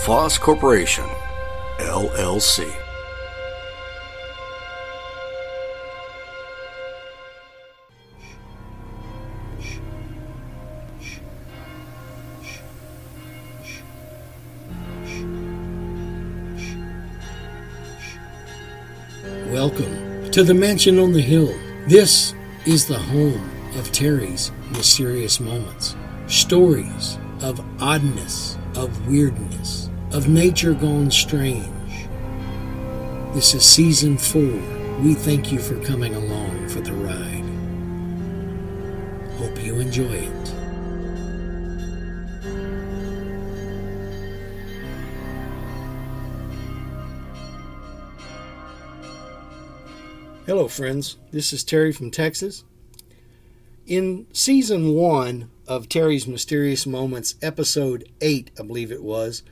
LaFosse Corporation, LLC. Welcome to the mansion on the hill. This is the home of Terry's mysterious moments. Stories of oddness, of weirdness, of nature gone strange. This is season four. We thank you for coming along for the ride. Hope you enjoy it. Hello, friends. This is Terry from Texas. In season one of Terry's Mysterious Moments, episode eight, I believe it was,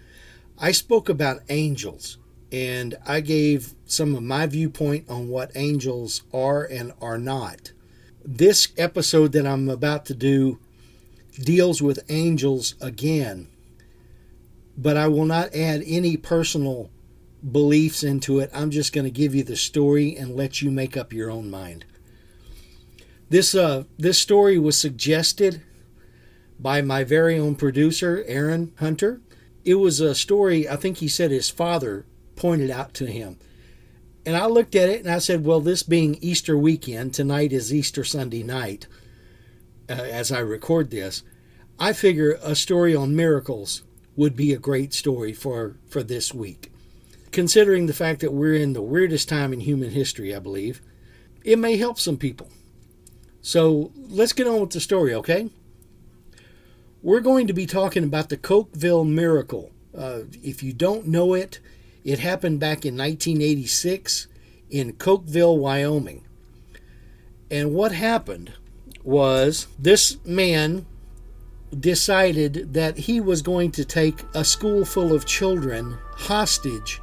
I spoke about angels and I gave some of my viewpoint on what angels are and are not. This episode that I'm about to do deals with angels again, but I will not add any personal beliefs into it. I'm just going to give you the story and let you make up your own mind. This uh this story was suggested by my very own producer Aaron Hunter. It was a story I think he said his father pointed out to him. And I looked at it and I said, well, this being Easter weekend, tonight is Easter Sunday night uh, as I record this. I figure a story on miracles would be a great story for for this week considering the fact that we're in the weirdest time in human history, I believe, it may help some people. So let's get on with the story, okay? We're going to be talking about the Cokeville miracle. Uh, if you don't know it, it happened back in 1986 in Cokeville, Wyoming. And what happened was this man decided that he was going to take a school full of children hostage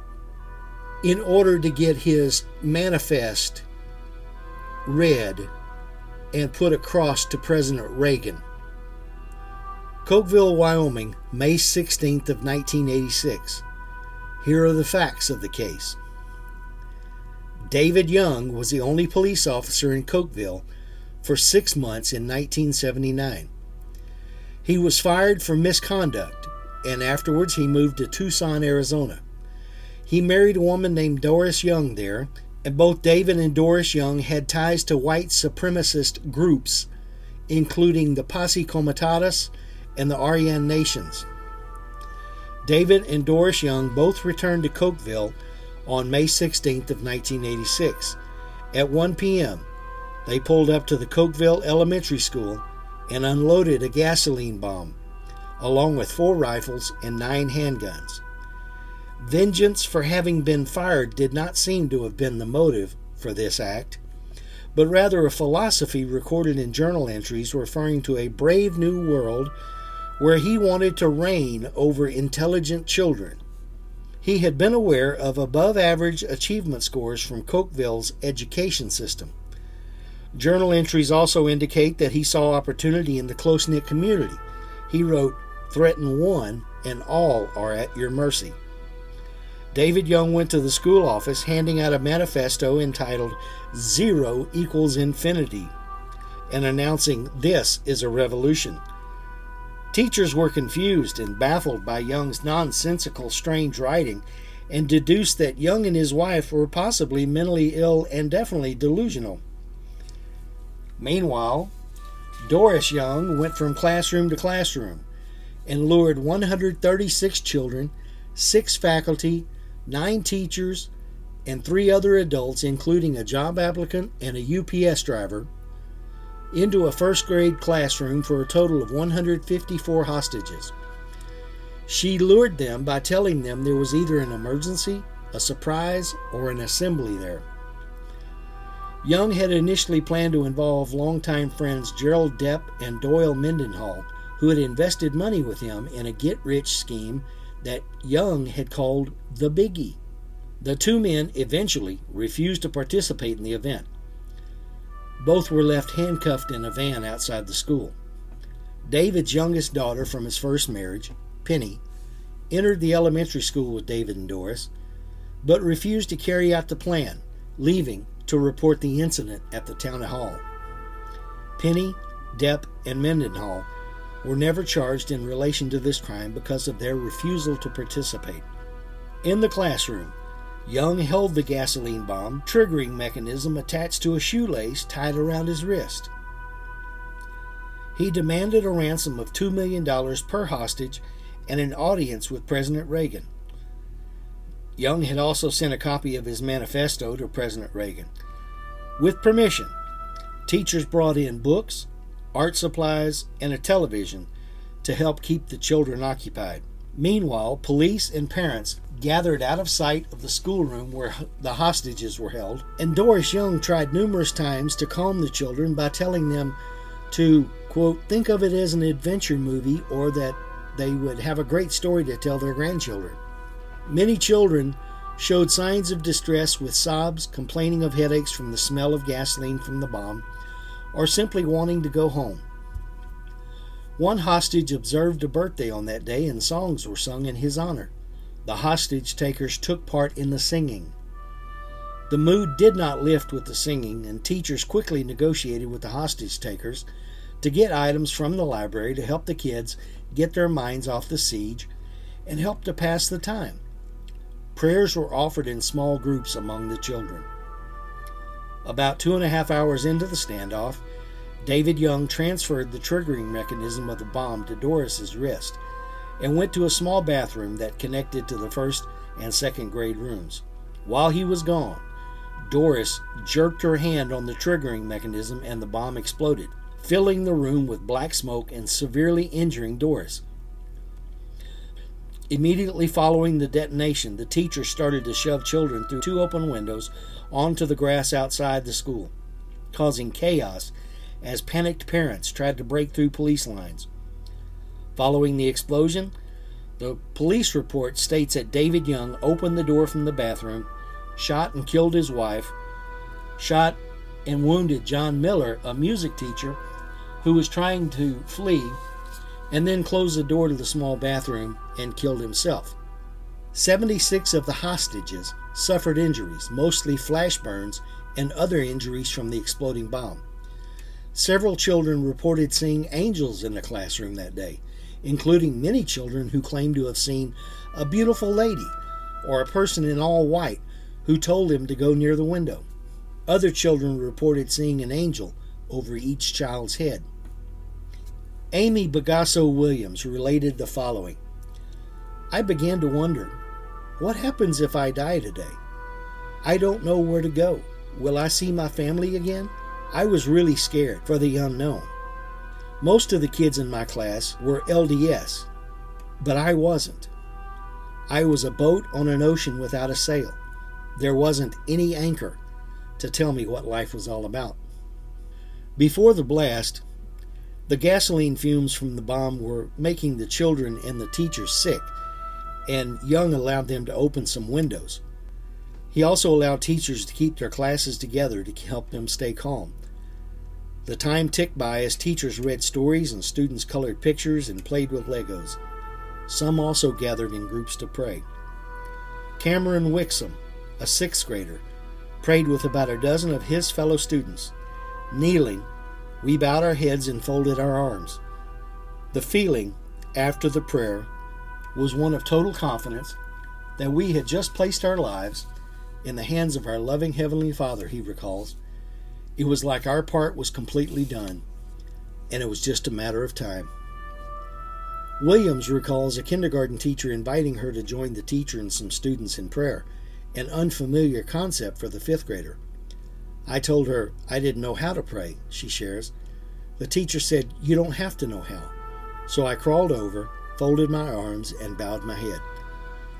in order to get his manifest read and put across to President Reagan. Cokeville, Wyoming, May 16th of 1986. Here are the facts of the case. David Young was the only police officer in Cokeville for 6 months in 1979. He was fired for misconduct and afterwards he moved to Tucson, Arizona. He married a woman named Doris Young there, and both David and Doris Young had ties to white supremacist groups, including the Posse Comitatus and the Aryan Nations. David and Doris Young both returned to Cokeville on May 16th of 1986. At 1 p.m., they pulled up to the Cokeville Elementary School and unloaded a gasoline bomb, along with four rifles and nine handguns. Vengeance for having been fired did not seem to have been the motive for this act, but rather a philosophy recorded in journal entries referring to a brave new world where he wanted to reign over intelligent children. He had been aware of above average achievement scores from Cokeville's education system. Journal entries also indicate that he saw opportunity in the close knit community. He wrote, Threaten one, and all are at your mercy. David Young went to the school office handing out a manifesto entitled Zero Equals Infinity and announcing this is a revolution. Teachers were confused and baffled by Young's nonsensical, strange writing and deduced that Young and his wife were possibly mentally ill and definitely delusional. Meanwhile, Doris Young went from classroom to classroom and lured 136 children, six faculty, nine teachers, and three other adults, including a job applicant and a UPS driver, into a first grade classroom for a total of 154 hostages. She lured them by telling them there was either an emergency, a surprise, or an assembly there. Young had initially planned to involve longtime friends Gerald Depp and Doyle Mendenhall, who had invested money with him in a get rich scheme that Young had called the Biggie. The two men eventually refused to participate in the event. Both were left handcuffed in a van outside the school. David's youngest daughter from his first marriage, Penny, entered the elementary school with David and Doris, but refused to carry out the plan, leaving to report the incident at the town hall. Penny, Depp, and Mendenhall were never charged in relation to this crime because of their refusal to participate. In the classroom, Young held the gasoline bomb triggering mechanism attached to a shoelace tied around his wrist. He demanded a ransom of $2 million per hostage and an audience with President Reagan. Young had also sent a copy of his manifesto to President Reagan. With permission, teachers brought in books, art supplies, and a television to help keep the children occupied. Meanwhile, police and parents gathered out of sight of the schoolroom where the hostages were held, and Doris Young tried numerous times to calm the children by telling them to, quote, think of it as an adventure movie or that they would have a great story to tell their grandchildren. Many children showed signs of distress with sobs, complaining of headaches from the smell of gasoline from the bomb, or simply wanting to go home. One hostage observed a birthday on that day and songs were sung in his honor. The hostage takers took part in the singing. The mood did not lift with the singing, and teachers quickly negotiated with the hostage takers to get items from the library to help the kids get their minds off the siege and help to pass the time. Prayers were offered in small groups among the children. About two and a half hours into the standoff, David Young transferred the triggering mechanism of the bomb to Doris's wrist and went to a small bathroom that connected to the first and second grade rooms. While he was gone, Doris jerked her hand on the triggering mechanism and the bomb exploded, filling the room with black smoke and severely injuring Doris. Immediately following the detonation, the teacher started to shove children through two open windows onto the grass outside the school, causing chaos as panicked parents tried to break through police lines. Following the explosion, the police report states that David Young opened the door from the bathroom, shot and killed his wife, shot and wounded John Miller, a music teacher who was trying to flee, and then closed the door to the small bathroom and killed himself. 76 of the hostages suffered injuries, mostly flash burns and other injuries from the exploding bomb. Several children reported seeing angels in the classroom that day, including many children who claimed to have seen a beautiful lady or a person in all white who told them to go near the window. Other children reported seeing an angel over each child's head. Amy Bagasso Williams related the following I began to wonder what happens if I die today? I don't know where to go. Will I see my family again? I was really scared for the unknown. Most of the kids in my class were LDS, but I wasn't. I was a boat on an ocean without a sail. There wasn't any anchor to tell me what life was all about. Before the blast, the gasoline fumes from the bomb were making the children and the teachers sick, and Young allowed them to open some windows. He also allowed teachers to keep their classes together to help them stay calm. The time ticked by as teachers read stories and students colored pictures and played with Legos. Some also gathered in groups to pray. Cameron Wixom, a sixth grader, prayed with about a dozen of his fellow students. Kneeling, we bowed our heads and folded our arms. The feeling after the prayer was one of total confidence that we had just placed our lives in the hands of our loving Heavenly Father, he recalls, it was like our part was completely done, and it was just a matter of time. Williams recalls a kindergarten teacher inviting her to join the teacher and some students in prayer, an unfamiliar concept for the fifth grader. I told her I didn't know how to pray, she shares. The teacher said, You don't have to know how. So I crawled over, folded my arms, and bowed my head.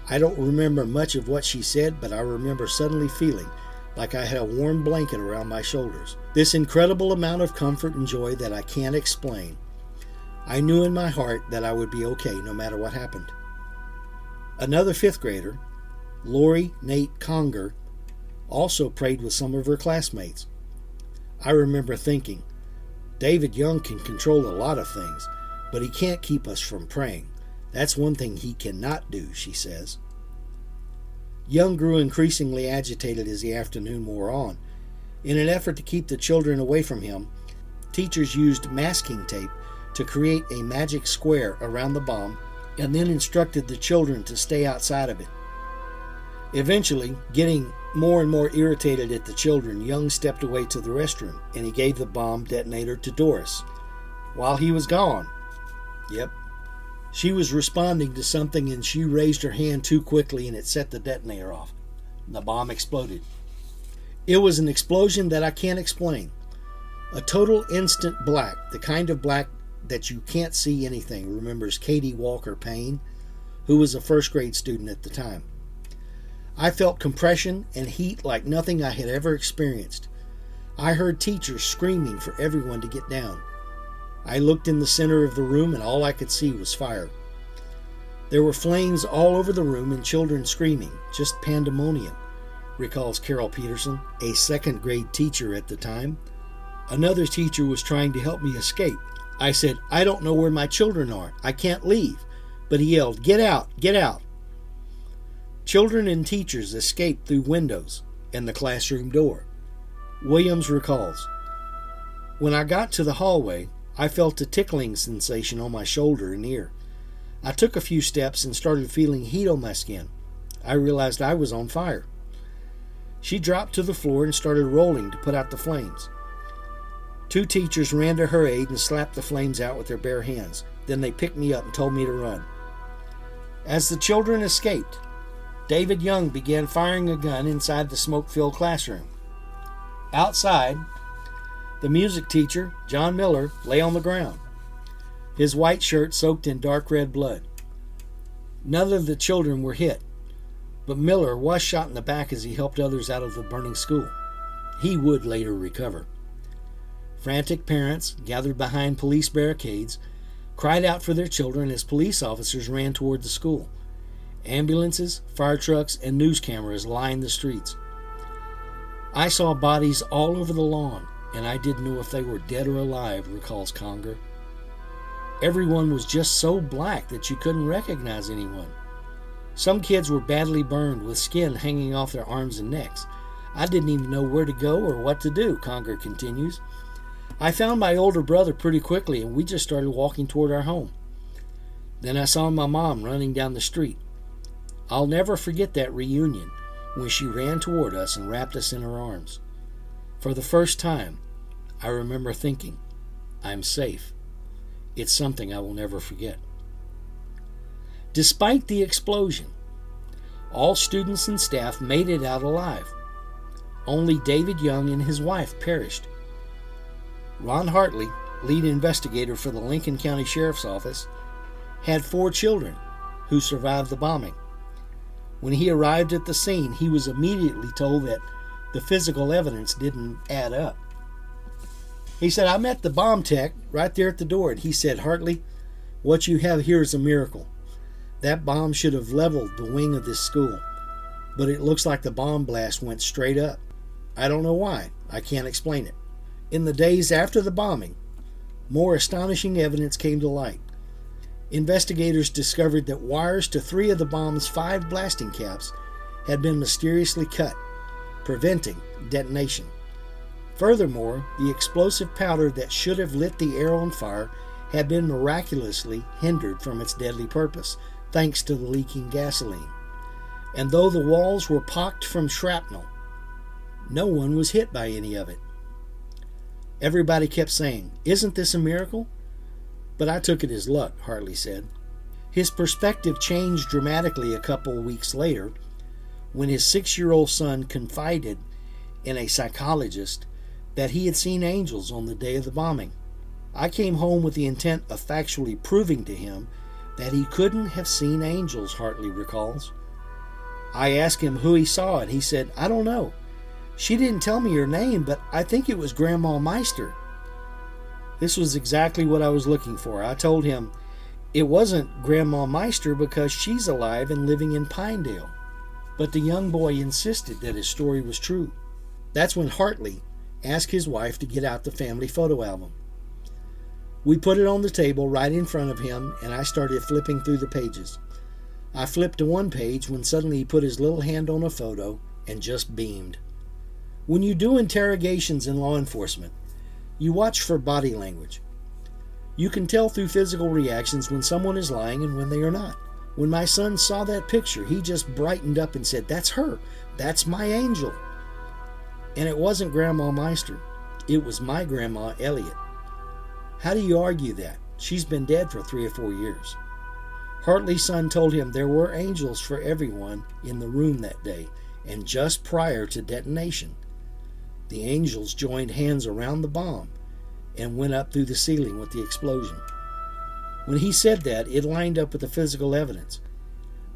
I don't remember much of what she said, but I remember suddenly feeling like I had a warm blanket around my shoulders. This incredible amount of comfort and joy that I can't explain. I knew in my heart that I would be okay no matter what happened. Another fifth grader, Lori Nate Conger, also prayed with some of her classmates. I remember thinking, David Young can control a lot of things, but he can't keep us from praying. That's one thing he cannot do, she says. Young grew increasingly agitated as the afternoon wore on. In an effort to keep the children away from him, teachers used masking tape to create a magic square around the bomb and then instructed the children to stay outside of it. Eventually, getting more and more irritated at the children, Young stepped away to the restroom and he gave the bomb detonator to Doris. While he was gone, yep, she was responding to something and she raised her hand too quickly and it set the detonator off. The bomb exploded. It was an explosion that I can't explain. A total instant black, the kind of black that you can't see anything, remembers Katie Walker Payne, who was a first grade student at the time. I felt compression and heat like nothing I had ever experienced. I heard teachers screaming for everyone to get down. I looked in the center of the room and all I could see was fire. There were flames all over the room and children screaming, just pandemonium, recalls Carol Peterson, a second grade teacher at the time. Another teacher was trying to help me escape. I said, I don't know where my children are. I can't leave. But he yelled, Get out, get out. Children and teachers escaped through windows and the classroom door. Williams recalls, When I got to the hallway, I felt a tickling sensation on my shoulder and ear. I took a few steps and started feeling heat on my skin. I realized I was on fire. She dropped to the floor and started rolling to put out the flames. Two teachers ran to her aid and slapped the flames out with their bare hands. Then they picked me up and told me to run. As the children escaped, David Young began firing a gun inside the smoke filled classroom. Outside, the music teacher, John Miller, lay on the ground, his white shirt soaked in dark red blood. None of the children were hit, but Miller was shot in the back as he helped others out of the burning school. He would later recover. Frantic parents, gathered behind police barricades, cried out for their children as police officers ran toward the school. Ambulances, fire trucks, and news cameras lined the streets. I saw bodies all over the lawn, and I didn't know if they were dead or alive, recalls Conger. Everyone was just so black that you couldn't recognize anyone. Some kids were badly burned with skin hanging off their arms and necks. I didn't even know where to go or what to do, Conger continues. I found my older brother pretty quickly and we just started walking toward our home. Then I saw my mom running down the street. I'll never forget that reunion when she ran toward us and wrapped us in her arms. For the first time, I remember thinking, I'm safe. It's something I will never forget. Despite the explosion, all students and staff made it out alive. Only David Young and his wife perished. Ron Hartley, lead investigator for the Lincoln County Sheriff's Office, had four children who survived the bombing. When he arrived at the scene, he was immediately told that the physical evidence didn't add up. He said, I met the bomb tech right there at the door, and he said, Hartley, what you have here is a miracle. That bomb should have leveled the wing of this school, but it looks like the bomb blast went straight up. I don't know why. I can't explain it. In the days after the bombing, more astonishing evidence came to light. Investigators discovered that wires to three of the bomb's five blasting caps had been mysteriously cut, preventing detonation. Furthermore, the explosive powder that should have lit the air on fire had been miraculously hindered from its deadly purpose, thanks to the leaking gasoline. And though the walls were pocked from shrapnel, no one was hit by any of it. Everybody kept saying, Isn't this a miracle? But I took it as luck, Hartley said. His perspective changed dramatically a couple of weeks later when his six year old son confided in a psychologist that he had seen angels on the day of the bombing. I came home with the intent of factually proving to him that he couldn't have seen angels, Hartley recalls. I asked him who he saw, and he said, I don't know. She didn't tell me her name, but I think it was Grandma Meister. This was exactly what I was looking for. I told him it wasn't Grandma Meister because she's alive and living in Pinedale. But the young boy insisted that his story was true. That's when Hartley asked his wife to get out the family photo album. We put it on the table right in front of him, and I started flipping through the pages. I flipped to one page when suddenly he put his little hand on a photo and just beamed. When you do interrogations in law enforcement, you watch for body language. You can tell through physical reactions when someone is lying and when they are not. When my son saw that picture, he just brightened up and said, That's her. That's my angel. And it wasn't Grandma Meister, it was my Grandma Elliot. How do you argue that? She's been dead for three or four years. Hartley's son told him there were angels for everyone in the room that day, and just prior to detonation, the angels joined hands around the bomb and went up through the ceiling with the explosion. When he said that, it lined up with the physical evidence.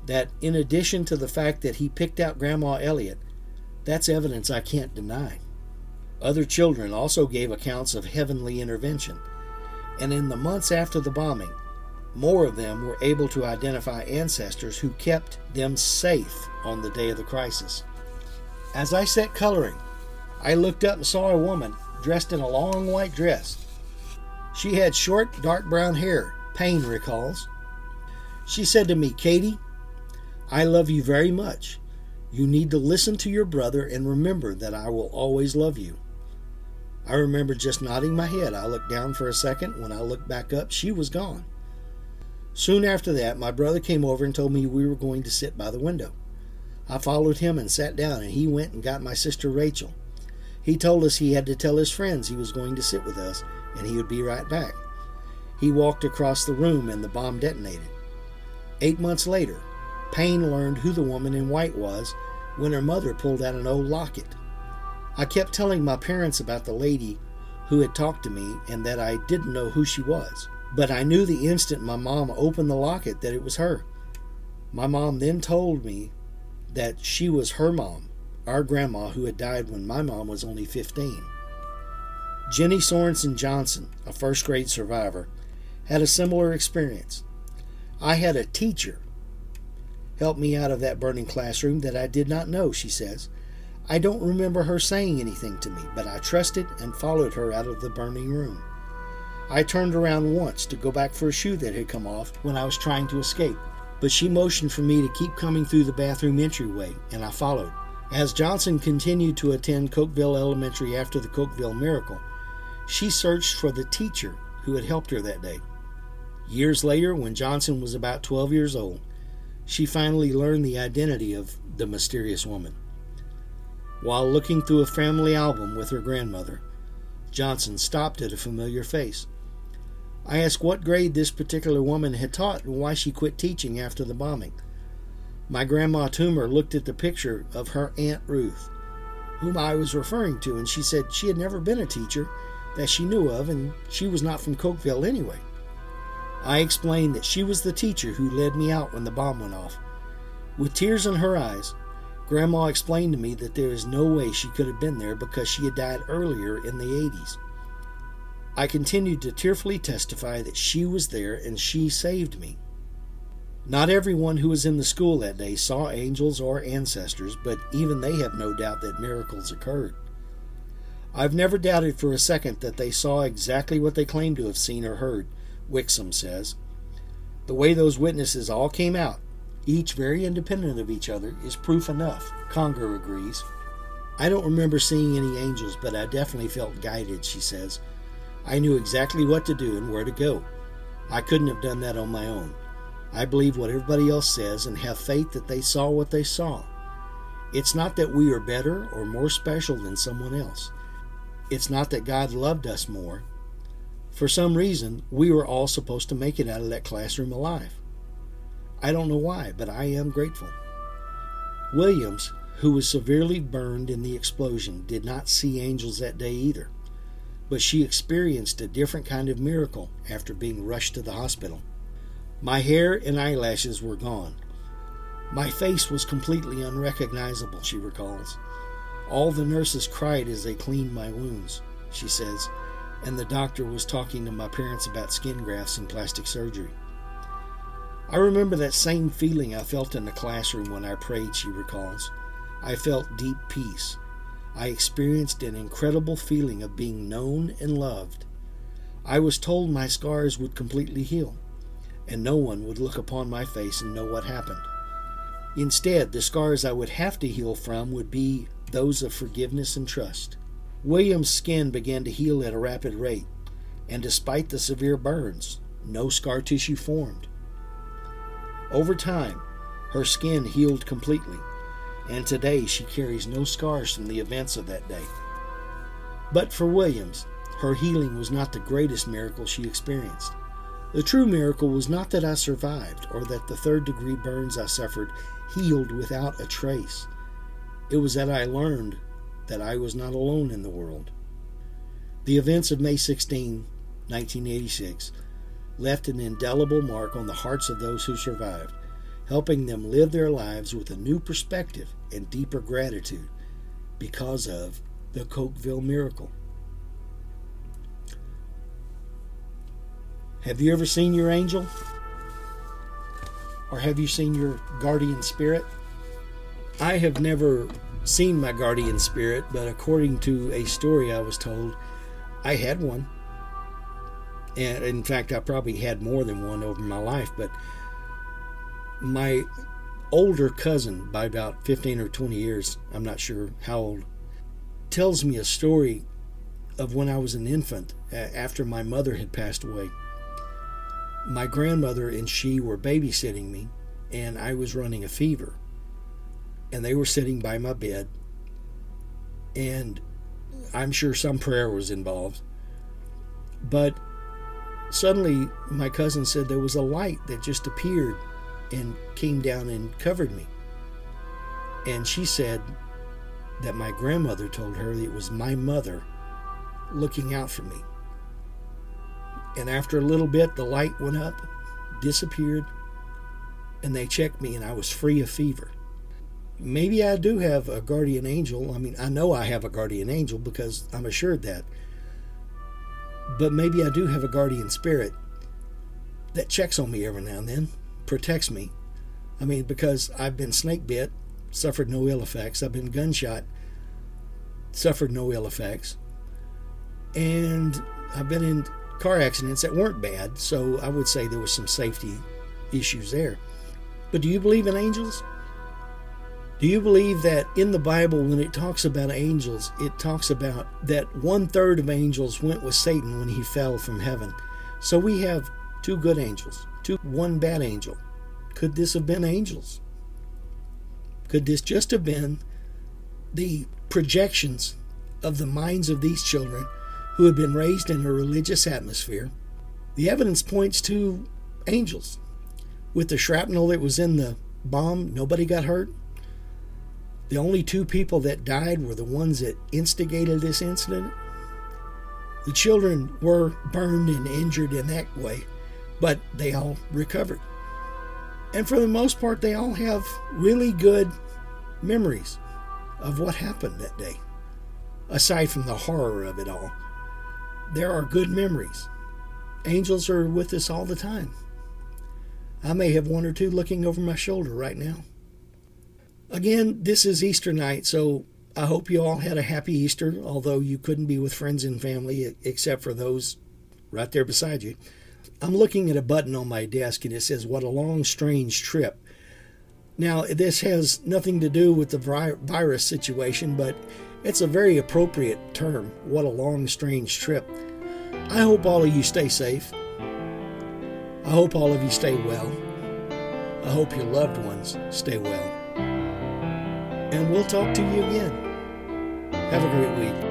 That, in addition to the fact that he picked out Grandma Elliot, that's evidence I can't deny. Other children also gave accounts of heavenly intervention, and in the months after the bombing, more of them were able to identify ancestors who kept them safe on the day of the crisis. As I sat coloring, I looked up and saw a woman dressed in a long white dress. She had short, dark brown hair, Payne recalls. She said to me, Katie, I love you very much. You need to listen to your brother and remember that I will always love you. I remember just nodding my head. I looked down for a second. When I looked back up, she was gone. Soon after that, my brother came over and told me we were going to sit by the window. I followed him and sat down, and he went and got my sister Rachel. He told us he had to tell his friends he was going to sit with us and he would be right back. He walked across the room and the bomb detonated. Eight months later, Payne learned who the woman in white was when her mother pulled out an old locket. I kept telling my parents about the lady who had talked to me and that I didn't know who she was. But I knew the instant my mom opened the locket that it was her. My mom then told me that she was her mom, our grandma who had died when my mom was only 15. Jenny Sorensen Johnson, a first grade survivor, had a similar experience. I had a teacher help me out of that burning classroom that I did not know, she says. I don't remember her saying anything to me, but I trusted and followed her out of the burning room. I turned around once to go back for a shoe that had come off when I was trying to escape, but she motioned for me to keep coming through the bathroom entryway, and I followed. As Johnson continued to attend Cokeville Elementary after the Cokeville miracle, she searched for the teacher who had helped her that day. Years later, when Johnson was about 12 years old, she finally learned the identity of the mysterious woman. While looking through a family album with her grandmother, Johnson stopped at a familiar face. I asked what grade this particular woman had taught and why she quit teaching after the bombing. My grandma Toomer looked at the picture of her Aunt Ruth, whom I was referring to, and she said she had never been a teacher that she knew of, and she was not from Cokeville anyway. I explained that she was the teacher who led me out when the bomb went off. With tears in her eyes, Grandma explained to me that there is no way she could have been there because she had died earlier in the 80s. I continued to tearfully testify that she was there and she saved me. Not everyone who was in the school that day saw angels or ancestors, but even they have no doubt that miracles occurred. I've never doubted for a second that they saw exactly what they claimed to have seen or heard, Wixom says. The way those witnesses all came out, each very independent of each other, is proof enough, Conger agrees. I don't remember seeing any angels, but I definitely felt guided, she says. I knew exactly what to do and where to go. I couldn't have done that on my own. I believe what everybody else says and have faith that they saw what they saw. It's not that we are better or more special than someone else. It's not that God loved us more. For some reason, we were all supposed to make it out of that classroom alive. I don't know why, but I am grateful. Williams, who was severely burned in the explosion, did not see angels that day either but she experienced a different kind of miracle after being rushed to the hospital. My hair and eyelashes were gone. My face was completely unrecognizable, she recalls. All the nurses cried as they cleaned my wounds, she says, and the doctor was talking to my parents about skin grafts and plastic surgery. I remember that same feeling I felt in the classroom when I prayed, she recalls. I felt deep peace. I experienced an incredible feeling of being known and loved. I was told my scars would completely heal, and no one would look upon my face and know what happened. Instead, the scars I would have to heal from would be those of forgiveness and trust. William's skin began to heal at a rapid rate, and despite the severe burns, no scar tissue formed. Over time, her skin healed completely, and today she carries no scars from the events of that day. But for Williams, her healing was not the greatest miracle she experienced. The true miracle was not that I survived or that the third degree burns I suffered healed without a trace. It was that I learned that I was not alone in the world. The events of May 16, 1986, left an indelible mark on the hearts of those who survived, helping them live their lives with a new perspective and deeper gratitude because of the Cokeville miracle. Have you ever seen your angel? Or have you seen your guardian spirit? I have never seen my guardian spirit, but according to a story I was told, I had one. And in fact, I probably had more than one over my life, but my older cousin, by about 15 or 20 years, I'm not sure how old, tells me a story of when I was an infant after my mother had passed away. My grandmother and she were babysitting me, and I was running a fever and they were sitting by my bed. And I'm sure some prayer was involved. But suddenly, my cousin said there was a light that just appeared and came down and covered me. And she said that my grandmother told her it was my mother looking out for me. And after a little bit, the light went up, disappeared, and they checked me, and I was free of fever maybe I do have a guardian angel. I mean, I know I have a guardian angel because I'm assured that. But maybe I do have a guardian spirit that checks on me every now and then, protects me. I mean, because I've been snake bit, suffered no ill effects. I've been gunshot, suffered no ill effects. And I've been in car accidents that weren't bad, so I would say there was some safety issues there. But do you believe in angels? Do you believe that in the Bible, when it talks about angels, it talks about that one third of angels went with Satan when he fell from heaven? So we have two good angels, two one bad angel. Could this have been angels? Could this just have been the projections of the minds of these children who had been raised in a religious atmosphere? The evidence points to angels. With the shrapnel that was in the bomb, nobody got hurt. The only two people that died were the ones that instigated this incident. The children were burned and injured in that way, but they all recovered. And for the most part, they all have really good memories of what happened that day, aside from the horror of it all. There are good memories. Angels are with us all the time. I may have one or two looking over my shoulder right now. Again, this is Easter night, so I hope you all had a happy Easter, although you couldn't be with friends and family except for those right there beside you. I'm looking at a button on my desk and it says, What a long, strange trip. Now, this has nothing to do with the virus situation, but it's a very appropriate term. What a long, strange trip. I hope all of you stay safe. I hope all of you stay well. I hope your loved ones stay well and we'll talk to you again. Have a great week.